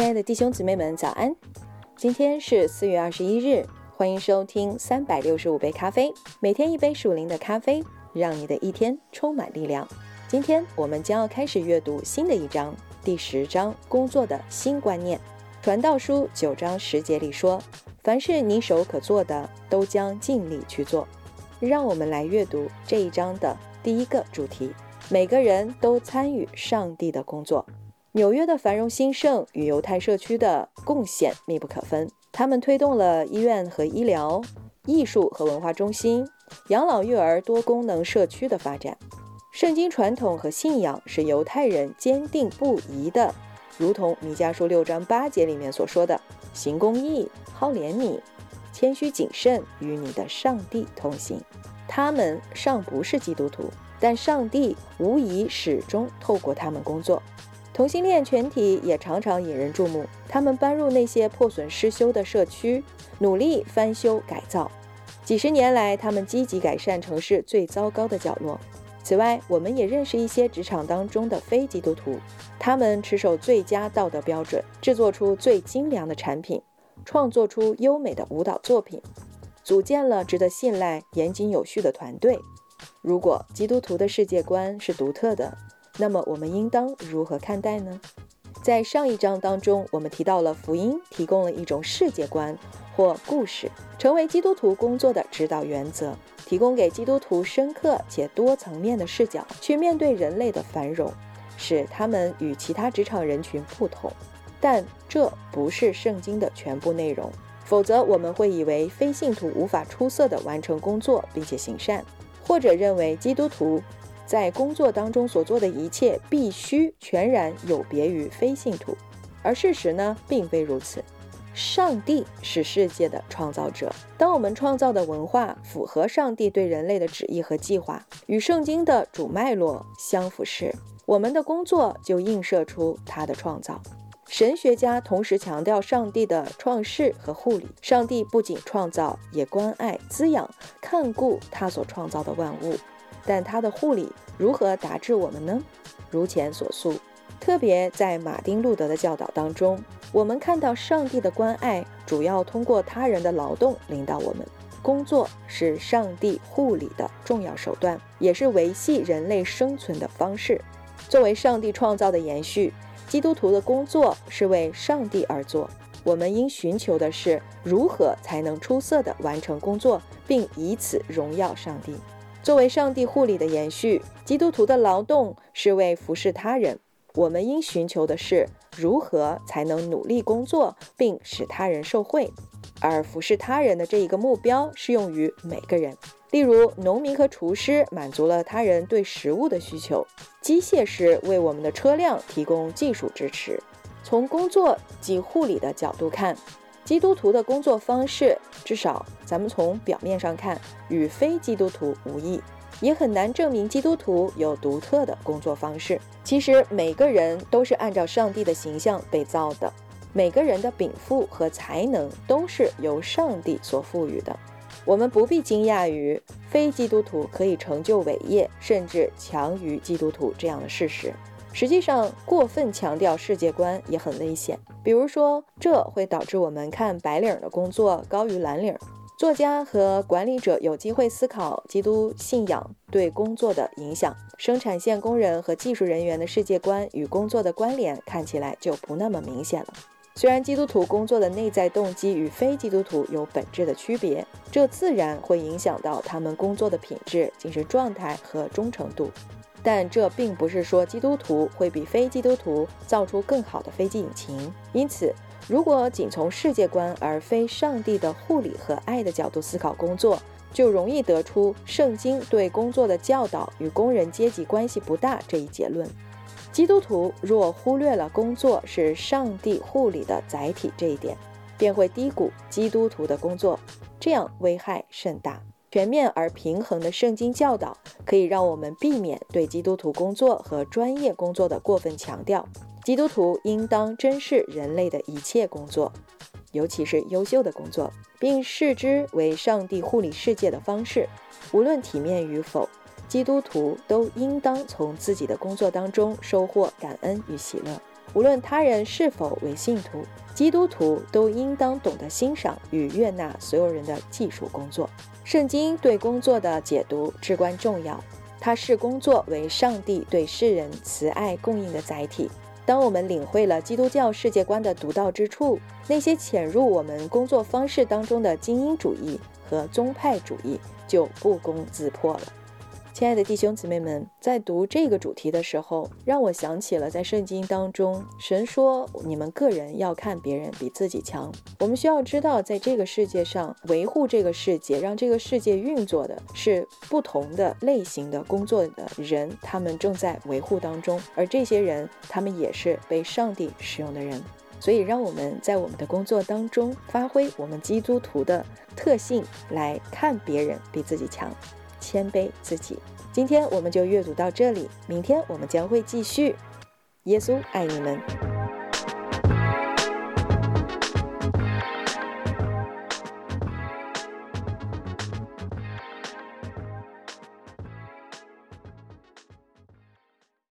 亲爱的弟兄姊妹们，早安！今天是四月二十一日，欢迎收听三百六十五杯咖啡，每天一杯属灵的咖啡，让你的一天充满力量。今天我们将要开始阅读新的一章，第十章工作的新观念。传道书九章十节里说：“凡是你手可做的，都将尽力去做。”让我们来阅读这一章的第一个主题：每个人都参与上帝的工作。纽约的繁荣兴盛与犹太社区的贡献密不可分。他们推动了医院和医疗、艺术和文化中心、养老育儿多功能社区的发展。圣经传统和信仰是犹太人坚定不移的，如同弥迦书六章八节里面所说的：“行公义，好怜悯，谦虚谨慎，与你的上帝同行。”他们尚不是基督徒，但上帝无疑始终透过他们工作。同性恋群体也常常引人注目。他们搬入那些破损失修的社区，努力翻修改造。几十年来，他们积极改善城市最糟糕的角落。此外，我们也认识一些职场当中的非基督徒，他们持守最佳道德标准，制作出最精良的产品，创作出优美的舞蹈作品，组建了值得信赖、严谨有序的团队。如果基督徒的世界观是独特的，那么我们应当如何看待呢？在上一章当中，我们提到了福音提供了一种世界观或故事，成为基督徒工作的指导原则，提供给基督徒深刻且多层面的视角去面对人类的繁荣，使他们与其他职场人群不同。但这不是圣经的全部内容，否则我们会以为非信徒无法出色地完成工作并且行善，或者认为基督徒。在工作当中所做的一切必须全然有别于非信徒，而事实呢，并非如此。上帝是世界的创造者，当我们创造的文化符合上帝对人类的旨意和计划，与圣经的主脉络相符时，我们的工作就映射出他的创造。神学家同时强调上帝的创世和护理。上帝不仅创造，也关爱、滋养、看顾他所创造的万物。但他的护理如何达至我们呢？如前所述，特别在马丁路德的教导当中，我们看到上帝的关爱主要通过他人的劳动领导我们。工作是上帝护理的重要手段，也是维系人类生存的方式。作为上帝创造的延续，基督徒的工作是为上帝而做。我们应寻求的是如何才能出色地完成工作，并以此荣耀上帝。作为上帝护理的延续，基督徒的劳动是为服侍他人。我们应寻求的是如何才能努力工作，并使他人受惠。而服侍他人的这一个目标适用于每个人。例如，农民和厨师满足了他人对食物的需求；机械师为我们的车辆提供技术支持。从工作及护理的角度看。基督徒的工作方式，至少咱们从表面上看，与非基督徒无异，也很难证明基督徒有独特的工作方式。其实每个人都是按照上帝的形象被造的，每个人的禀赋和才能都是由上帝所赋予的。我们不必惊讶于非基督徒可以成就伟业，甚至强于基督徒这样的事实。实际上，过分强调世界观也很危险。比如说，这会导致我们看白领的工作高于蓝领。作家和管理者有机会思考基督信仰对工作的影响。生产线工人和技术人员的世界观与工作的关联看起来就不那么明显了。虽然基督徒工作的内在动机与非基督徒有本质的区别，这自然会影响到他们工作的品质、精神状态和忠诚度。但这并不是说基督徒会比非基督徒造出更好的飞机引擎。因此，如果仅从世界观而非上帝的护理和爱的角度思考工作，就容易得出圣经对工作的教导与工人阶级关系不大这一结论。基督徒若忽略了工作是上帝护理的载体这一点，便会低估基督徒的工作，这样危害甚大。全面而平衡的圣经教导，可以让我们避免对基督徒工作和专业工作的过分强调。基督徒应当珍视人类的一切工作，尤其是优秀的工作，并视之为上帝护理世界的方式。无论体面与否，基督徒都应当从自己的工作当中收获感恩与喜乐。无论他人是否为信徒，基督徒都应当懂得欣赏与悦纳所有人的技术工作。圣经对工作的解读至关重要，它视工作为上帝对世人慈爱供应的载体。当我们领会了基督教世界观的独到之处，那些潜入我们工作方式当中的精英主义和宗派主义就不攻自破了。亲爱的弟兄姊妹们，在读这个主题的时候，让我想起了在圣经当中，神说：“你们个人要看别人比自己强。”我们需要知道，在这个世界上维护这个世界、让这个世界运作的是不同的类型的工作的人，他们正在维护当中，而这些人，他们也是被上帝使用的人。所以，让我们在我们的工作当中发挥我们基督徒的特性，来看别人比自己强。谦卑自己。今天我们就阅读到这里，明天我们将会继续。耶稣爱你们。